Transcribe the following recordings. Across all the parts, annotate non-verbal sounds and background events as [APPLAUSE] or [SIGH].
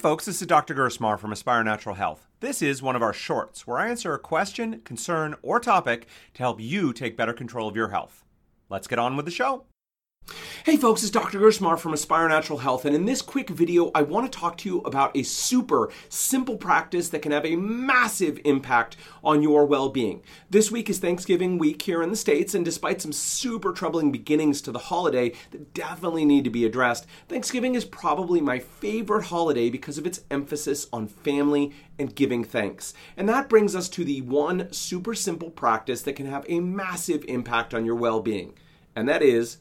folks, this is Dr. Gersmar from Aspire Natural Health. This is one of our shorts where I answer a question, concern, or topic to help you take better control of your health. Let's get on with the show. Hey folks, it's Dr. Gersmar from Aspire Natural Health, and in this quick video, I want to talk to you about a super simple practice that can have a massive impact on your well being. This week is Thanksgiving week here in the States, and despite some super troubling beginnings to the holiday that definitely need to be addressed, Thanksgiving is probably my favorite holiday because of its emphasis on family and giving thanks. And that brings us to the one super simple practice that can have a massive impact on your well being, and that is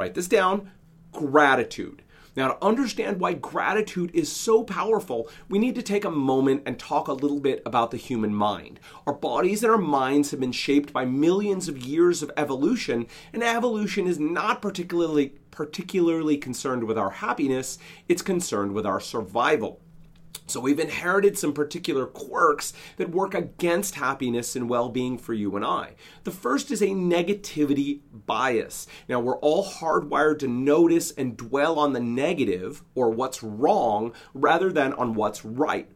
Write this down gratitude. Now, to understand why gratitude is so powerful, we need to take a moment and talk a little bit about the human mind. Our bodies and our minds have been shaped by millions of years of evolution, and evolution is not particularly particularly concerned with our happiness, it's concerned with our survival. So we've inherited some particular quirks that work against happiness and well being for you and I. The first is a negativity bias. Now, we're all hardwired to notice and dwell on the negative or what's wrong rather than on what's right.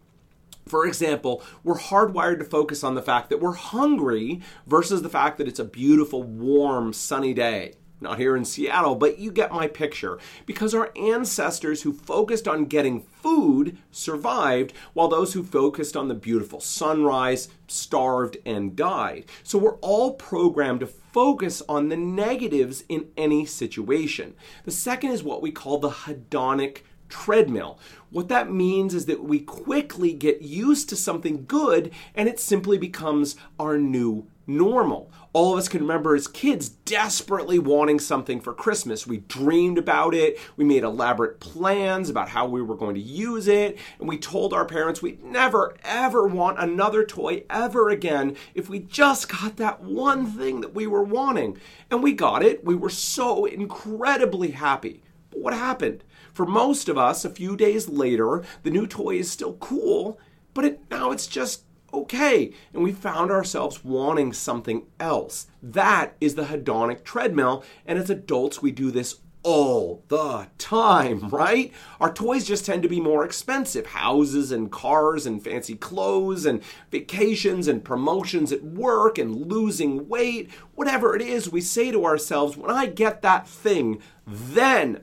For example, we're hardwired to focus on the fact that we're hungry versus the fact that it's a beautiful, warm, sunny day not here in Seattle, but you get my picture. Because our ancestors who focused on getting food survived, while those who focused on the beautiful sunrise starved and died. So we're all programmed to focus on the negatives in any situation. The second is what we call the hedonic treadmill. What that means is that we quickly get used to something good and it simply becomes our new normal. All of us can remember as kids desperately wanting something for Christmas. We dreamed about it, we made elaborate plans about how we were going to use it, and we told our parents we'd never ever want another toy ever again if we just got that one thing that we were wanting. And we got it. We were so incredibly happy. But what happened? For most of us, a few days later, the new toy is still cool, but it, now it's just okay. And we found ourselves wanting something else. That is the hedonic treadmill. And as adults, we do this all the time, [LAUGHS] right? Our toys just tend to be more expensive houses and cars and fancy clothes and vacations and promotions at work and losing weight. Whatever it is, we say to ourselves, when I get that thing, then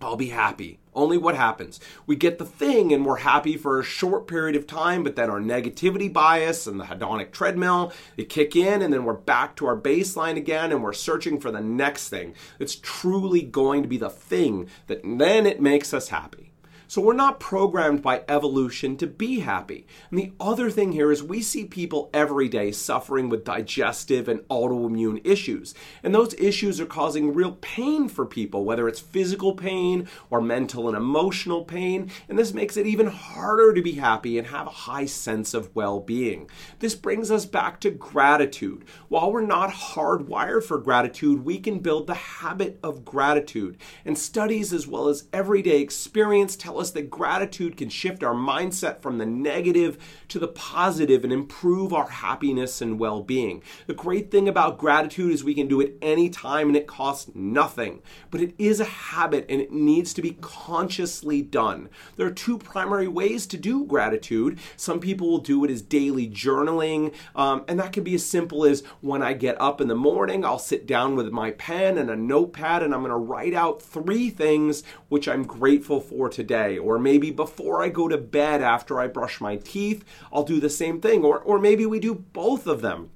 I'll be happy. Only what happens? We get the thing and we're happy for a short period of time, but then our negativity bias and the hedonic treadmill, they kick in and then we're back to our baseline again and we're searching for the next thing. It's truly going to be the thing that then it makes us happy. So we're not programmed by evolution to be happy. And the other thing here is we see people every day suffering with digestive and autoimmune issues. And those issues are causing real pain for people, whether it's physical pain or mental and emotional pain. And this makes it even harder to be happy and have a high sense of well being. This brings us back to gratitude. While we're not hardwired for gratitude, we can build the habit of gratitude. And studies as well as everyday experience tell us that gratitude can shift our mindset from the negative to the positive and improve our happiness and well being. The great thing about gratitude is we can do it anytime and it costs nothing. But it is a habit and it needs to be consciously done. There are two primary ways to do gratitude. Some people will do it as daily journaling, um, and that can be as simple as when I get up in the morning, I'll sit down with my pen and a notepad and I'm going to write out three things which I'm grateful for today day, or maybe before I go to bed after I brush my teeth, I'll do the same thing, or, or maybe we do both of them.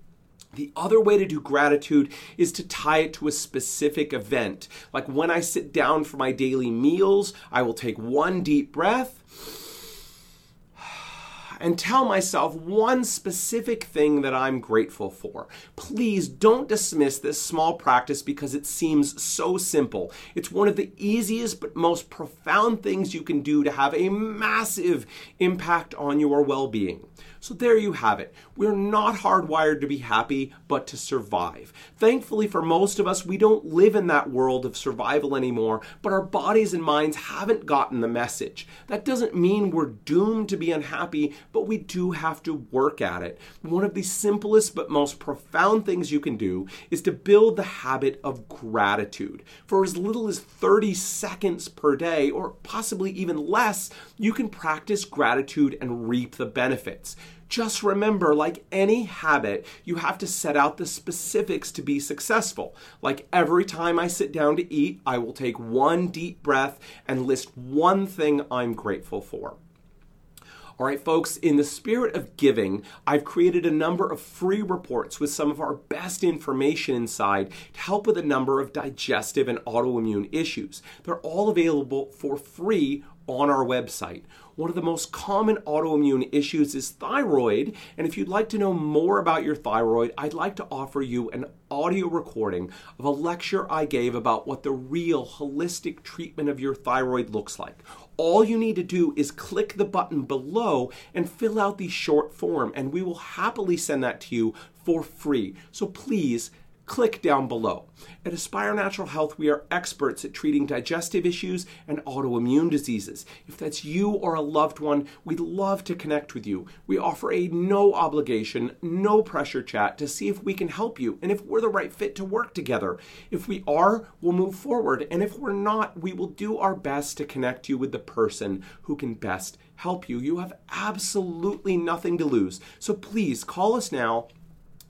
The other way to do gratitude is to tie it to a specific event. Like when I sit down for my daily meals, I will take one deep breath and tell myself one specific thing that I'm grateful for. Please don't dismiss this small practice because it seems so simple. It's one of the easiest but most profound things you can do to have a massive impact on your well being. So there you have it. We're not hardwired to be happy, but to survive. Thankfully, for most of us, we don't live in that world of survival anymore, but our bodies and minds haven't gotten the message. That doesn't mean we're doomed to be unhappy, but we do have to work at it. One of the simplest but most profound things you can do is to build the habit of gratitude. For as little as 30 seconds per day, or possibly even less, you can practice gratitude and reap the benefits. Just remember, like any habit, you have to set out the specifics to be successful. Like every time I sit down to eat, I will take one deep breath and list one thing I'm grateful for. All right, folks, in the spirit of giving, I've created a number of free reports with some of our best information inside to help with a number of digestive and autoimmune issues. They're all available for free on our website. One of the most common autoimmune issues is thyroid, and if you'd like to know more about your thyroid, I'd like to offer you an audio recording of a lecture I gave about what the real holistic treatment of your thyroid looks like. All you need to do is click the button below and fill out the short form, and we will happily send that to you for free. So please click down below. At Aspire Natural Health, we are experts at treating digestive issues and autoimmune diseases. If that's you or a loved one, we'd love to connect with you. We offer a no obligation, no pressure chat to see if we can help you and if we're the right fit to work together. If we are, we'll move forward, and if we're not, we will do our best to connect you with the person who can best help you. You have absolutely nothing to lose. So please call us now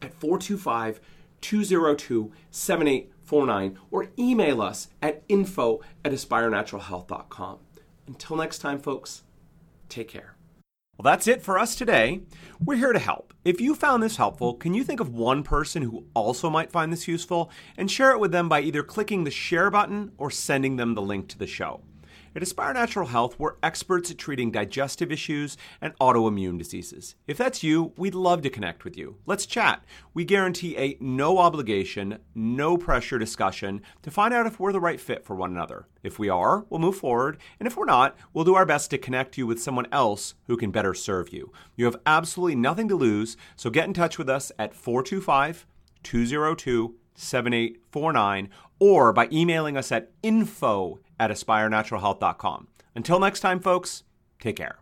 at 425 202 7849 or email us at info at aspirenaturalhealth.com. Until next time, folks, take care. Well, that's it for us today. We're here to help. If you found this helpful, can you think of one person who also might find this useful and share it with them by either clicking the share button or sending them the link to the show? At Aspire Natural Health, we're experts at treating digestive issues and autoimmune diseases. If that's you, we'd love to connect with you. Let's chat. We guarantee a no obligation, no pressure discussion to find out if we're the right fit for one another. If we are, we'll move forward, and if we're not, we'll do our best to connect you with someone else who can better serve you. You have absolutely nothing to lose, so get in touch with us at 425 202 7849 or by emailing us at info at aspirenaturalhealth.com. Until next time, folks, take care.